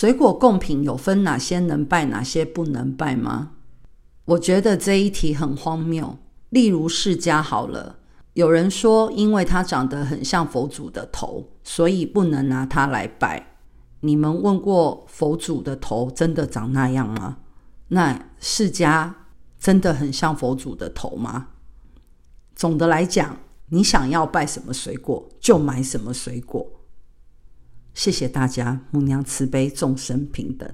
水果贡品有分哪些能拜，哪些不能拜吗？我觉得这一题很荒谬。例如释迦好了，有人说因为它长得很像佛祖的头，所以不能拿它来拜。你们问过佛祖的头真的长那样吗？那释迦真的很像佛祖的头吗？总的来讲，你想要拜什么水果就买什么水果。谢谢大家，母娘慈悲，众生平等。